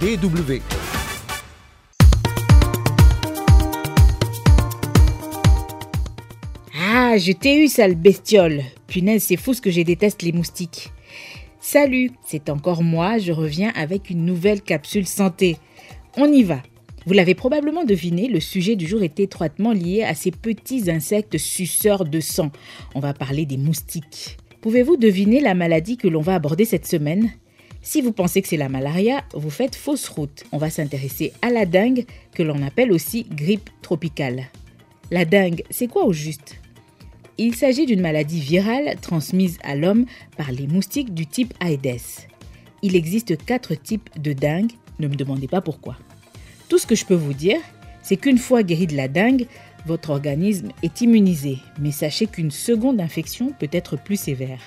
DW. Ah, je t'ai eu, sale bestiole. Punaise, c'est fou ce que je déteste les moustiques. Salut, c'est encore moi, je reviens avec une nouvelle capsule santé. On y va. Vous l'avez probablement deviné, le sujet du jour est étroitement lié à ces petits insectes suceurs de sang. On va parler des moustiques. Pouvez-vous deviner la maladie que l'on va aborder cette semaine? Si vous pensez que c'est la malaria, vous faites fausse route. On va s'intéresser à la dengue, que l'on appelle aussi grippe tropicale. La dengue, c'est quoi au juste? Il s'agit d'une maladie virale transmise à l'homme par les moustiques du type Aedes. Il existe quatre types de dengue, ne me demandez pas pourquoi. Tout ce que je peux vous dire, c'est qu'une fois guéri de la dengue, votre organisme est immunisé, mais sachez qu'une seconde infection peut être plus sévère.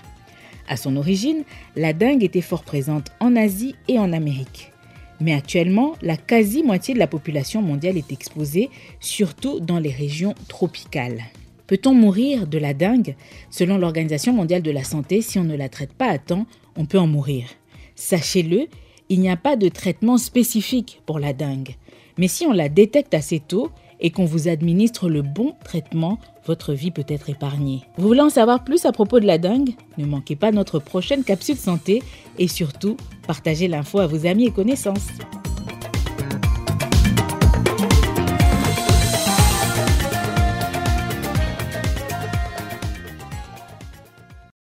À son origine, la dengue était fort présente en Asie et en Amérique. Mais actuellement, la quasi-moitié de la population mondiale est exposée, surtout dans les régions tropicales. Peut-on mourir de la dengue? Selon l'Organisation mondiale de la santé, si on ne la traite pas à temps, on peut en mourir. Sachez-le, il n'y a pas de traitement spécifique pour la dengue. Mais si on la détecte assez tôt, et qu'on vous administre le bon traitement, votre vie peut être épargnée. Vous voulez en savoir plus à propos de la dengue? Ne manquez pas notre prochaine capsule santé et surtout, partagez l'info à vos amis et connaissances.